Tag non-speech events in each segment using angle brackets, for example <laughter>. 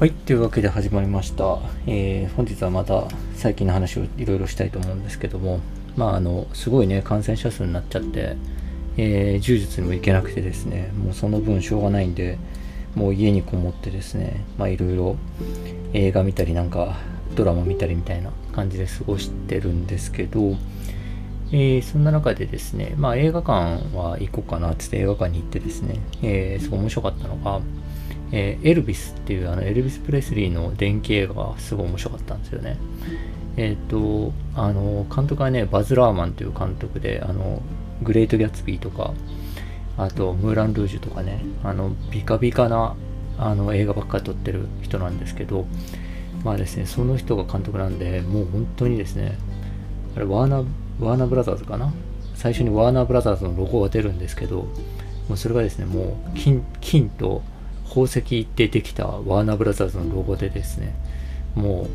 はい、というわけで始まりました。えー本日はまた最近の話をいろいろしたいと思うんですけども、まあ、あの、すごいね、感染者数になっちゃって、えー柔術にも行けなくてですね、もうその分しょうがないんで、もう家にこもってですね、まあ、いろいろ映画見たりなんか、ドラマ見たりみたいな感じで過ごしてるんですけど、えーそんな中でですね、まあ映画館は行こうかなってって映画館に行ってですね、えーすごい面白かったのが、えーエルビスっていうあのエルビス・プレスリーの電気映画がすごい面白かったんですよね。えっ、と、あの、監督はね、バズ・ラーマンという監督で、あの、グレート・ギャツビーとか、あと、ムーラン・ルージュとかね、あの、ビカビカなあの映画ばっかり撮ってる人なんですけど、まあですね、その人が監督なんで、もう本当にですね、あれ、ワーナー、ワーナーブラザーズかな？最初にワーナーブラザーズのロゴが出るんですけど、もうそれがですね、もう金、金と宝石でできたワーナーブラザーズのロゴでですね、も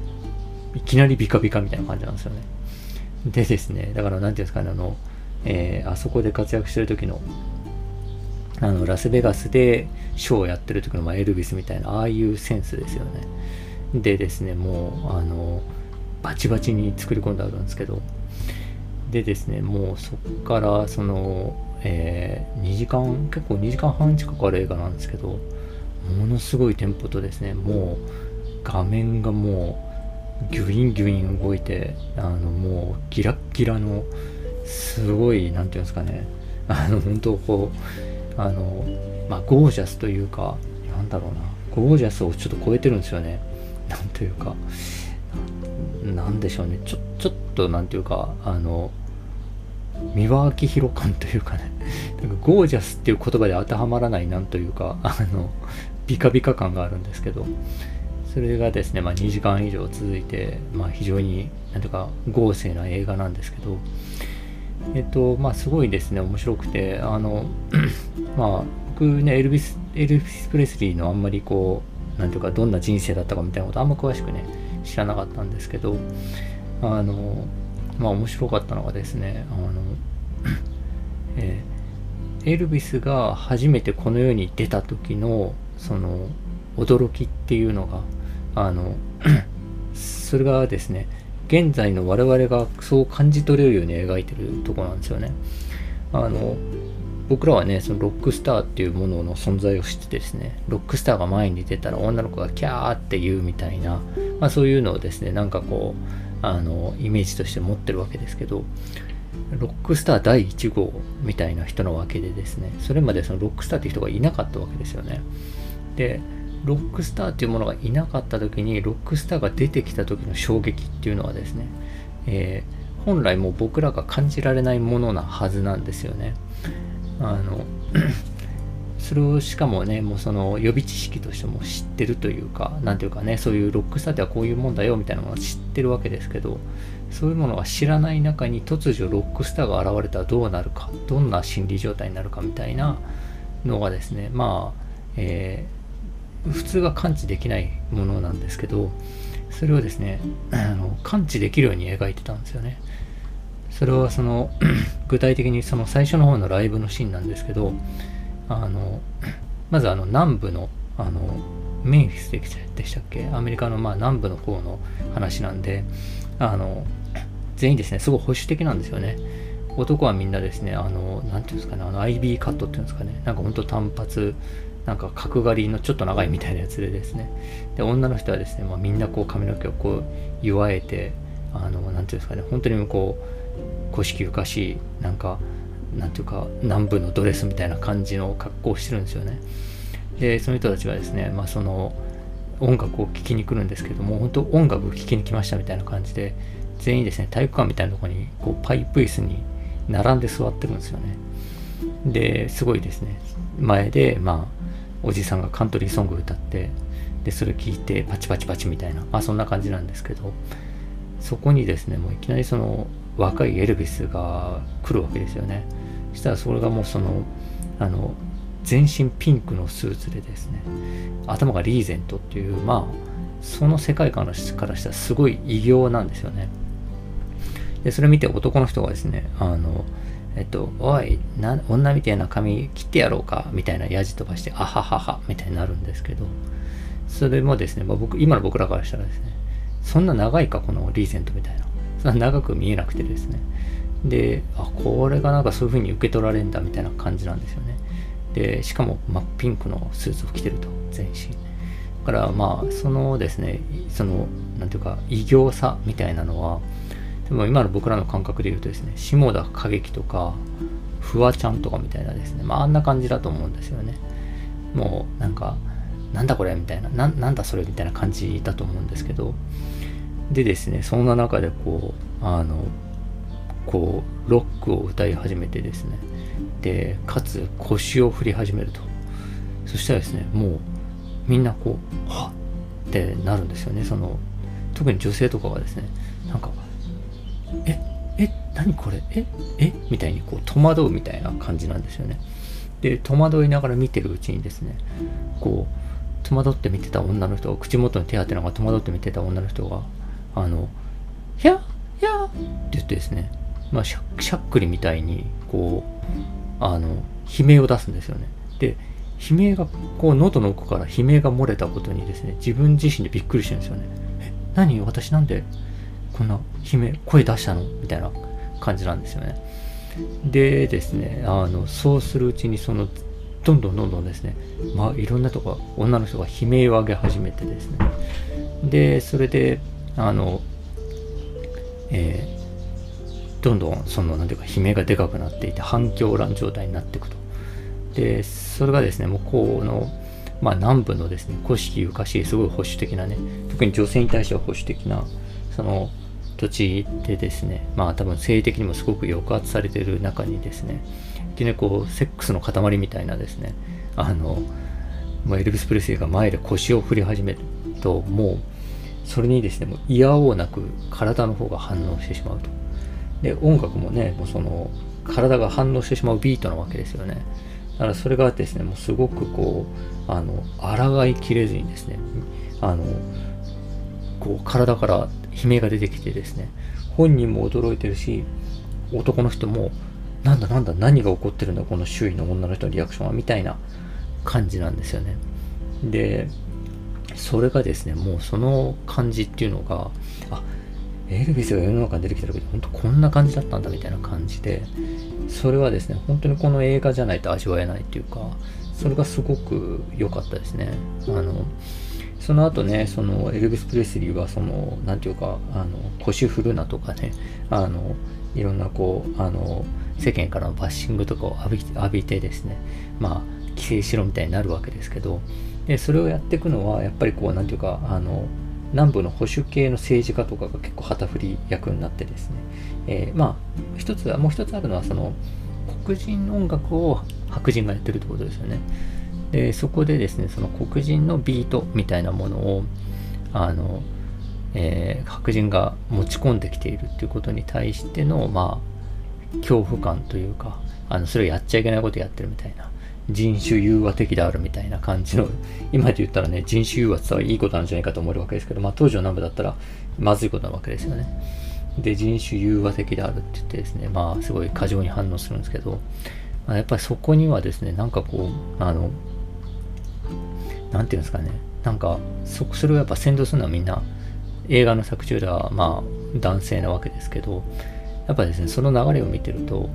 う、いきなりビカビカみたいな感じなんですよね。でですね、だからなんていうんですかね、あの、えーあそこで活躍してる時の、あの、ラスベガスでショーをやってる時の、まあ、エルビスみたいな、ああいうセンスですよね。でですね、もう、あの、バチバチに作り込んであるんですけど、でですね、もうそこから、その、え2時間、結構2時間半近くある映画なんですけど、ものすごいテンポとですね、もう画面がもうギュインギュイン動いて、あのもうギラッギラの、すごい、なんていうんですかね、<laughs> あの本当こう、あの、まあゴージャスというか、なんだろうな、ゴージャスをちょっと超えてるんですよね。なんというか、なんでしょうね、ちょちょっとなんていうか、あの、三輪明宏感というかね、なんかゴージャスっていう言葉で当てはまらないなんというか、あの、ビカビカ感があるんですけど、それがですね、まあ、2時間以上続いて、まあ、非常に、なんていうか、豪勢な映画なんですけど、えっと、まあ、すごいですね、面白くて、あの、<clears throat> まあ、僕ね、エルビス、エルビス・プレスリーのあんまりこう、なんていうか、どんな人生だったかみたいなことあんま詳しくね、知らなかったんですけど、あの、まあ、面白かったのがですね、あの、<clears throat> えーエルビスが初めてこの世に出た時のその驚きっていうのがあの <clears throat> それがですね現在の我々がそう感じ取れるように描いてるとこなんですよねあの僕らはねそのロックスターっていうものの存在を知ってですねロックスターが前に出たら女の子がキャーって言うみたいな、まあ、そういうのをですねなんかこうあのイメージとして持ってるわけですけどロックスター第1号みたいな人なわけでですね、それまでそのロックスターっていう人がいなかったわけですよね。で、ロックスターっていうものがいなかった時に、ロックスターが出てきた時の衝撃っていうのはですね、えー本来もう僕らが感じられないものなはずなんですよね。あの、<clears throat> それをしかもね、もうその予備知識としても知ってるというか、なんていうかね、そういうロックスターってはこういうもんだよみたいなものを知ってるわけですけど、そういうものが知らない中に突如ロックスターが現れたらどうなるか、どんな心理状態になるかみたいなのがですね、まあ、えー普通は感知できないものなんですけど、それをですね、あの感知できるように描いてたんですよね。それはその <clears throat> 具体的にその最初の方のライブのシーンなんですけど、あのまずあの南部のあのメンフィスでしたっけ？アメリカのまあ南部の方の話なんであの全員ですねすごい保守的なんですよね。男はみんなですねあのなんていうんですかねあの IB カットっていうんですかね。なんかほんと単発なんか角刈りのちょっと長いみたいなやつでですね。で女の人はですね、まあ、みんなこう髪の毛をこう祝えてあのなんていうんですかね本当にこう古式ゆかしいなんかなんていうか南部のドレスみたいな感じの格好をしてるんですよね。でその人たちがですね、まあ、その音楽を聴きに来るんですけども本当音楽を聴きに来ましたみたいな感じで全員ですね体育館みたいなところにこうパイプ椅子に並んで座ってるんですよね。ですごいですね前でまあおじさんがカントリーソング歌ってでそれ聞いてパチパチパチみたいな。まあそんな感じなんですけどそこにですねもういきなりその若いエルビスが来るわけですよね。そしたらそれがもうそのあの全身ピンクのスーツでですね頭がリーゼントっていうまあその世界観からしたらすごい異形なんですよね。でそれ見て男の人がですねあのえっと、おいな、女みたいな髪切ってやろうかみたいなやじ飛ばして、あはははみたいになるんですけど、それもですね、まあ、僕今の僕らからしたらですねそんな長いかこのリーゼントみたいな。そんな長く見えなくてですね。であこれがなんかそういう風に受け取られるんだみたいな感じなんですよね。でしかも真っピンクのスーツを着てると全身。だからまあそのですねそのなんていうか異形さみたいなのはでも今の僕らの感覚で言うとですね下田景樹とかフワちゃんとかみたいなですねまああんな感じだと思うんですよね。もうなんかなんだこれみたいななんだそれみたいな感じだと思うんですけど。でですねそんな中でこうあのこうロックを歌い始めてですね。でかつ腰を振り始めると。そしたらですねもうみんなこうはっってなるんですよね。その特に女性とかはですねなんか何これ？え？え？みたいにこう戸惑うみたいな感じなんですよね。で戸惑いながら見てるうちにですねこう戸惑って見てた女の人が口元に手当てながら戸惑って見てた女の人があの「ひゃひゃって言ってですねまあしゃしゃっくりみたいにこうあの悲鳴を出すんですよね。で悲鳴がこう喉の奥から悲鳴が漏れたことにですね自分自身でびっくりしてるんですよねえ？何？私なんでこんな悲鳴声出したの？みたいな感じなんですよね。でですねあのそうするうちにそのどんどんどんどんですね、まあ、いろんなとこ女の人が悲鳴を上げ始めてですね。でそれであの、えー、どんどんその何ていうか悲鳴がでかくなっていて反響乱状態になっていくと。でそれがですね向こうのまあ、南部のですね古式ゆかしいすごい保守的なね特に女性に対しては保守的なその土地でですねまあ多分性的にもすごく抑圧されてる中にですねいきなりこうセックスの塊みたいなですねあの、まあ、エルビス・プレスリーが前で腰を振り始めるともうそれにですねもう嫌おうなく体の方が反応してしまうと。で音楽もねもうその体が反応してしまうビートなわけですよね。だからそれがですねもうすごくこうあの抗いきれずにですねあのこう体から悲鳴が出てきてですね本人も驚いてるし男の人もなんだなんだ何が起こってるんだこの周囲の女の人のリアクションはみたいな感じなんですよね。でそれがですねもうその感じっていうのがあエルビスが世の中に出てきた時に本当こんな感じだったんだみたいな感じでそれはですね本当にこの映画じゃないと味わえないっていうかそれがすごく良かったですね。あのその後ね、そのエルビス・プレスリーは、その、なんていうか、あの、腰振るなとかね、あの、いろんなこう、あの、世間からのバッシングとかを浴び浴びてですね、まあ、規制しろみたいになるわけですけど、で、それをやっていくのは、やっぱりこう、なんていうか、あの、南部の保守系の政治家とかが結構旗振り役になってですね、えー、まあ、一つは、もう一つあるのは、その、黒人音楽を白人がやってるってことですよね。でそこでですねその黒人のビートみたいなものをあの、えー、白人が持ち込んできているっていうことに対してのまあ恐怖感というかあのそれをやっちゃいけないことやってるみたいな人種融和的であるみたいな感じの <laughs> 今で言ったらね人種融和ってはいいことなんじゃないかと思えるわけですけど、まあ、当時の南部だったらまずいことなわけですよね。で人種融和的であるって言ってですねまあすごい過剰に反応するんですけど、まあ、やっぱりそこにはですねなんかこうあの何て言うんですかねなんかそそれをやっぱ先導するのはみんな映画の作中ではまあ男性なわけですけどやっぱですねその流れを見てると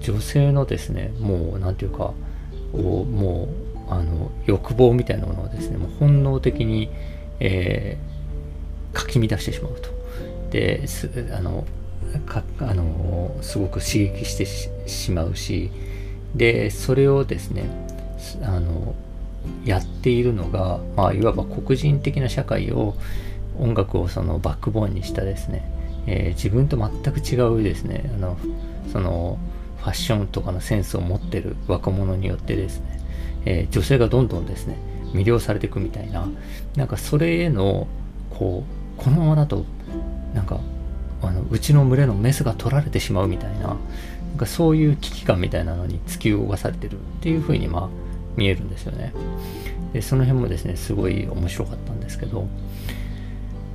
女性のですねもう何て言うかもうあの欲望みたいなものをですねもう本能的に、えー、かき乱してしまうと。ですあのかあのすごく刺激してしまうしでそれをですねあのやっているのが、まあ、いわば黒人的な社会を音楽をそのバックボーンにしたですね、えー、自分と全く違うですねあのそのファッションとかのセンスを持ってる若者によってですね、えー、女性がどんどんですね魅了されていくみたいななんかそれへのこうこのままだとなんかあのうちの群れのメスが取られてしまうみたいななんかそういう危機感みたいなのに突き動かされてるっていうふうにまあ見えるんですよね。でその辺もですねすごい面白かったんですけど。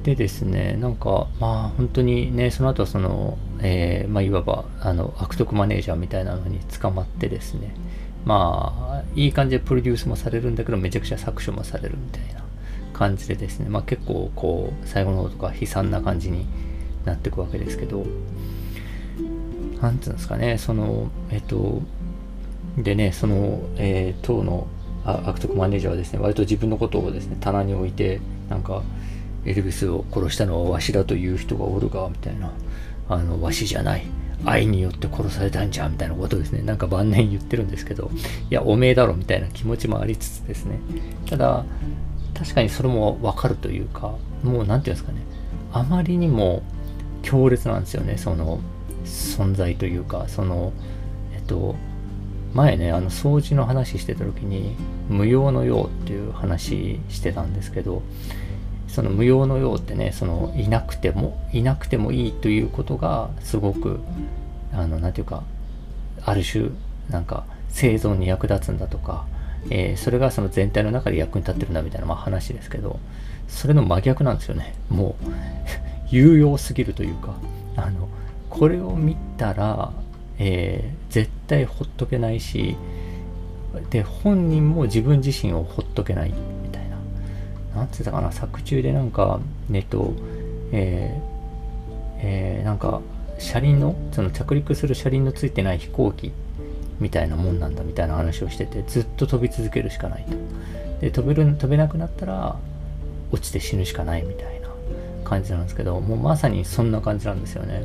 でですねなんかまあ本当にねその後はその、えー、まあ、いわばあの悪徳マネージャーみたいなのに捕まってですね。まあいい感じでプロデュースもされるんだけどめちゃくちゃ搾取もされるみたいな感じでですね、まあ、結構こう最後の方とか悲惨な感じになっていくわけですけど。何ていうんですかねそのえっとでねその、えー、当の悪徳マネージャーはですね割と自分のことをですね棚に置いてなんかエルビスを殺したのはわしだという人がおるがみたいな。あのわしじゃない。愛によって殺されたんじゃみたいなことですねなんか晩年言ってるんですけどいやおめえだろみたいな気持ちもありつつですね。ただ確かにそれもわかるというかもう何て言うんですかね。あまりにも強烈なんですよねその存在というかそのえっと前ねあの掃除の話してた時に無用の用っていう話してたんですけどその無用の用ってねそのいなくてもいなくてもいいということがすごくあの何て言うかある種なんか生存に役立つんだとか、えー、それがその全体の中で役に立ってるんだみたいな、まあ、話ですけどそれの真逆なんですよね。もう <laughs> 有用すぎるというかあのこれを見たら、えー、絶対ほっとけないしで本人も自分自身をほっとけないみたいな。何つったかな作中でなんかネットえー、えー、なんか車輪のその着陸する車輪のついてない飛行機みたいなもんなんだみたいな話をしててずっと飛び続けるしかないと。で飛べる飛べなくなったら落ちて死ぬしかないみたいな感じなんですけどもうまさにそんな感じなんですよね。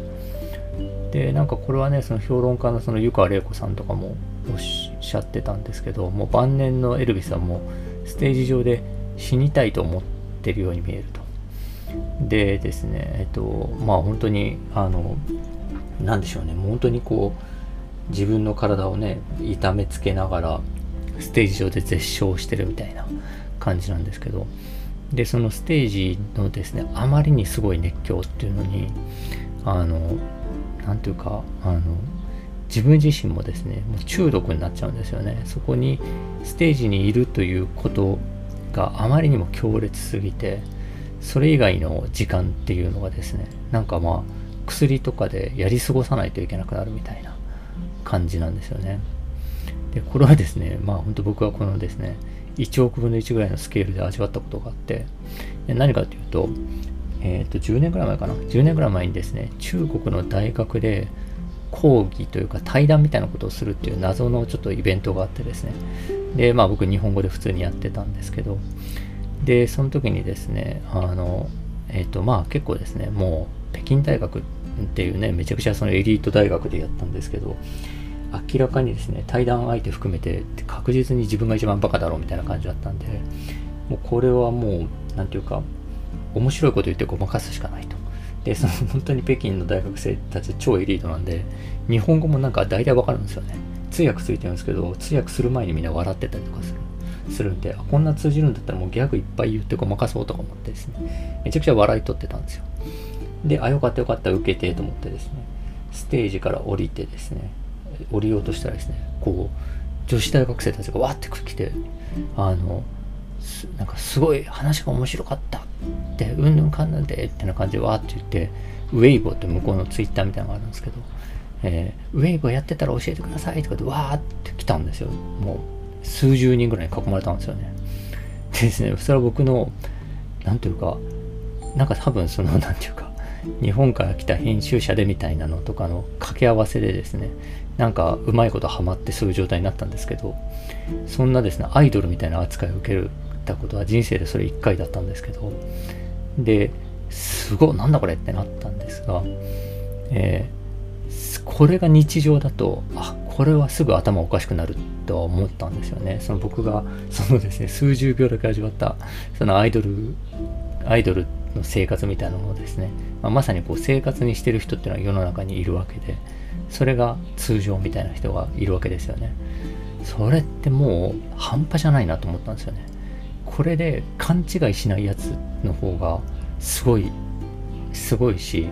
でなんかこれはねその評論家のその湯川玲子さんとかもおっしゃってたんですけどもう晩年のエルビスはもうステージ上で死にたいと思ってるように見えると。でですねえっとまあ本当にあの何でしょうね。もう本当にこう自分の体をね痛めつけながらステージ上で絶唱してるみたいな感じなんですけど。でそのステージのですねあまりにすごい熱狂っていうのにあの何ていうかあの自分自身もですねもう中毒になっちゃうんですよね。そこにステージにいるということがあまりにも強烈すぎてそれ以外の時間っていうのがですねなんかまあ薬とかでやり過ごさないといけなくなるみたいな感じなんですよね。でこれはですねまあ本当僕はこのですね1億分の1ぐらいのスケールで味わったことがあって何かというとえっ、ー、と、10年ぐらい前かな。10年ぐらい前にですね、中国の大学で講義というか対談みたいなことをするっていう謎のちょっとイベントがあってですね。で、まあ僕日本語で普通にやってたんですけど、で、その時にですね、あの、えっ、ー、と、まあ結構ですね、もう北京大学っていうね、めちゃくちゃそのエリート大学でやったんですけど、明らかにですね、対談相手含めて確実に自分が一番バカだろうみたいな感じだったんで、もうこれはもう、何て言うか、面白いこと言ってごまかすしかないと。で、その本当に北京の大学生たち超エリートなんで、日本語もなんか大体わかるんですよね。通訳ついてるんですけど、通訳する前にみんな笑ってたりとかする。するんで、あ、こんな通じるんだったらもうギャグいっぱい言ってごまかそうとか思ってですね、めちゃくちゃ笑い取ってたんですよ。で、あ、よかったよかった、受けてと思ってですね、ステージから降りてですね、降りようとしたらですね、こう、女子大学生たちがわーって来て、あの、なんかすごい話が面白かったって、うんぬんかんなんでってな感じでわーって言って、ウェイボーって向こうのツイッターみたいなのがあるんですけど、えー、ウェイボーやってたら教えてくださいとかでわーって来たんですよ。もう数十人ぐらいに囲まれたんですよね。でですね、それは僕の、なんていうか、なんか多分その、なんていうか、日本から来た編集者でみたいなのとかの掛け合わせでですね、なんかうまいことハマってそういう状態になったんですけど、そんなですね、アイドルみたいな扱いを受けるたことは人生でそれ1回だったんですけど、で、すごい、なんだこれってなったんですが、えー、これが日常だと、あ、これはすぐ頭おかしくなるとは思ったんですよね。その僕が、そのですね、数十秒だけ味わった、そのアイドル、アイドルの生活みたいなものですね、まあ、まさにこう生活にしてる人っていうのは世の中にいるわけで、それが通常みたいな人がいるわけですよね。それってもう半端じゃないなと思ったんですよね。これで勘違いしないやつの方がすごいすごいし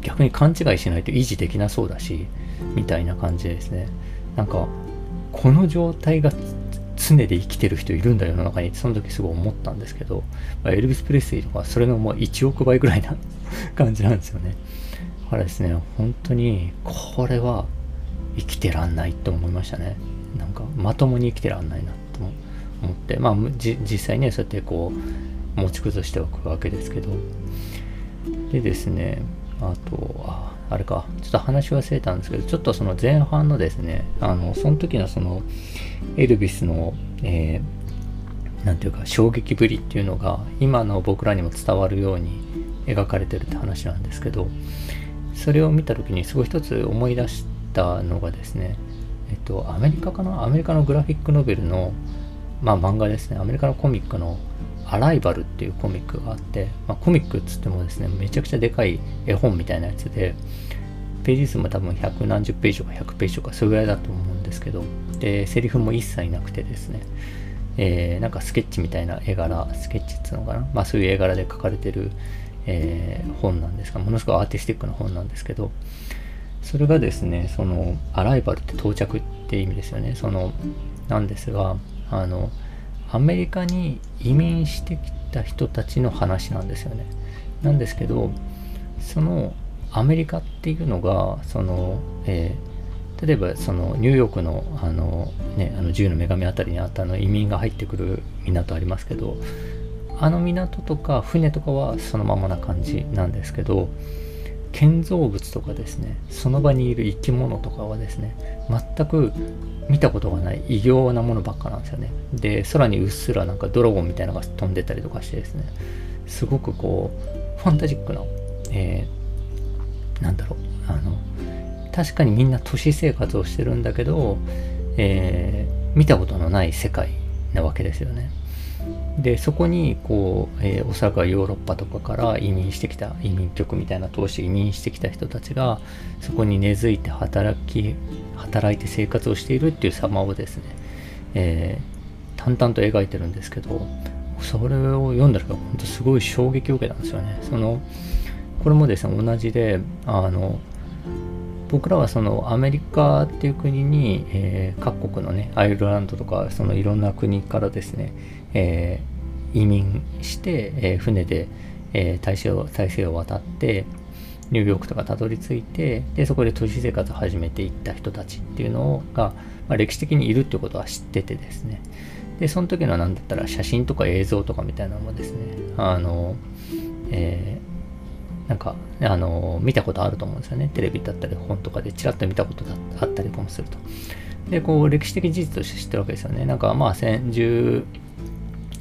逆に勘違いしないと維持できなそうだしみたいな感じですね。なんかこの状態が常で生きてる人いるんだ世の中にその時すごい思ったんですけど、まあ、エルビス・プレスリーとかそれのもう1億倍ぐらいな感じなんですよね。だからですね本当にこれは生きてらんないと思いましたね。なんかまともに生きてらんないなと思って、まあ、実際ねそうやってこう持ち崩しておくわけですけど。でですねあとああれかちょっと話忘れたんですけどちょっとその前半のですねあのその時のそのエルビスの、えー、なんていうか衝撃ぶりっていうのが今の僕らにも伝わるように描かれてるって話なんですけどそれを見た時にすごい一つ思い出したのがですねえっとアメリカかな？アメリカのグラフィックノベルのまあ漫画ですね。アメリカのコミックのアライバルっていうコミックがあって、まあ、コミックっつってもですねめちゃくちゃでかい絵本みたいなやつでページ数も多分百何十ページとか100ページとかそれぐらいだと思うんですけどでセリフも一切なくてですね。えー、なんかスケッチみたいな絵柄スケッチっつうのかな？まあそういう絵柄で描かれてるえー、本なんですが、ものすごくアーティスティックな本なんですけど、それがですね、その、アライバルって到着って意味ですよね。その、なんですが、あの、アメリカに移民してきた人たちの話なんですよね。なんですけど、そのアメリカっていうのが、その、えー、例えばそのニューヨークのあの、ね、あの自由の女神あたりにあったの移民が入ってくる港ありますけどあの港とか船とかはそのままな感じなんですけど建造物とかですねその場にいる生き物とかはですね全く見たことがない異形なものばっかなんですよね。で空にうっすらなんかドラゴンみたいなのが飛んでたりとかしてですねすごくこうファンタジックな、えー、なんだろうあの確かにみんな都市生活をしてるんだけど、えー、見たことのない世界なわけですよね。でそこにこう、えー、おそらくはヨーロッパとかから移民してきた移民局みたいな通して移民してきた人たちがそこに根付いて働き働いて生活をしているっていう様をですね、えー、淡々と描いてるんですけどそれを読んだら本当すごい衝撃を受けたんですよね。そのこれもですね同じであの僕らはそのアメリカっていう国に、えー、各国のねアイルランドとかそのいろんな国からですねえー、移民して、えー、船で、えー、大西洋大西洋を渡ってニューヨークとかたどり着いてでそこで都市生活を始めていった人たちっていうのが、まあ、歴史的にいるってことは知っててですね。でその時の何だったら写真とか映像とかみたいなのもですねあの、えー、なんかあの見たことあると思うんですよね。テレビだったり本とかでちらっと見たことあったりもすると。でこう歴史的事実として知ってるわけですよね。なんかまあ10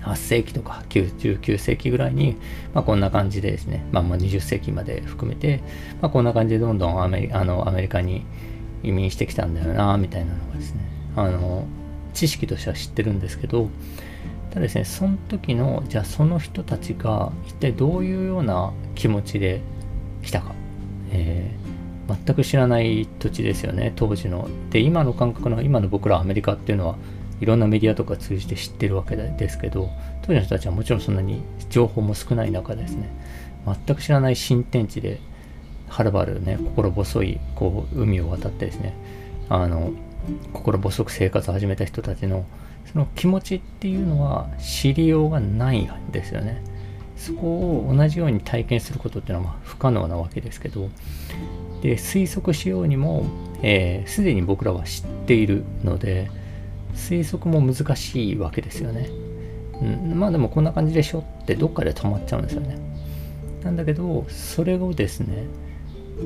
8世紀とか19世紀ぐらいに、まあ、こんな感じでですね、まあ、まあ20世紀まで含めて、まあ、こんな感じでどんどんアメリあのアメリカに移民してきたんだよなみたいなのがですねあの知識としては知ってるんですけどただですねその時のじゃあその人たちが一体どういうような気持ちで来たか、えー、全く知らない土地ですよね当時の。で今の感覚の今の僕らアメリカっていうのはいろんなメディアとか通じて知ってるわけですけど当時の人たちはもちろんそんなに情報も少ない中ですね全く知らない新天地ではるばるね心細いこう海を渡ってですねあの心細く生活を始めた人たちのその気持ちっていうのは知りようがないんですよね。そこを同じように体験することっていうのは不可能なわけですけどで推測しようにもすで、えー、に僕らは知っているので推測も難しいわけですよね。うん、まあでもこんな感じでしょってどっかで止まっちゃうんですよね。なんだけど、それをですね、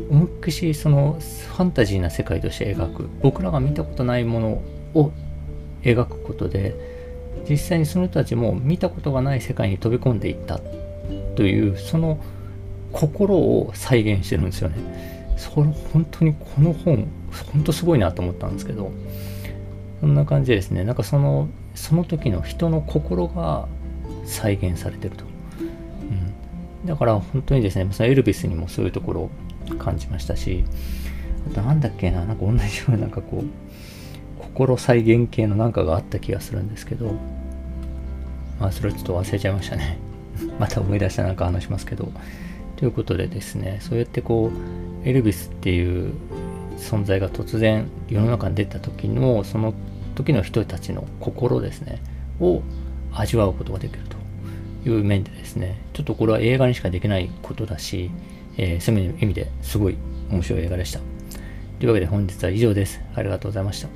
思いっきしそのファンタジーな世界として描く、僕らが見たことないものを描くことで、実際にその人たちも見たことがない世界に飛び込んでいったという、その心を再現してるんですよね。それ本当にこの本、本当すごいなと思ったんですけど、そんな感じですね。なんかそのその時の人の心が再現されてると、うん、だから本当にですねそのエルビスにもそういうところを感じましたしあとなんだっけななんか同じようななんかこう心再現系のなんかがあった気がするんですけどまあそれちょっと忘れちゃいましたね。<laughs> また思い出したなんか話しますけど。ということでですねそうやってこうエルビスっていう存在が突然世の中に出た時のその時の人たちの心ですね、を味わうことができるという面でですね、ちょっとこれは映画にしかできないことだし、えー、そういう意味ですごい面白い映画でした。というわけで本日は以上です。ありがとうございました。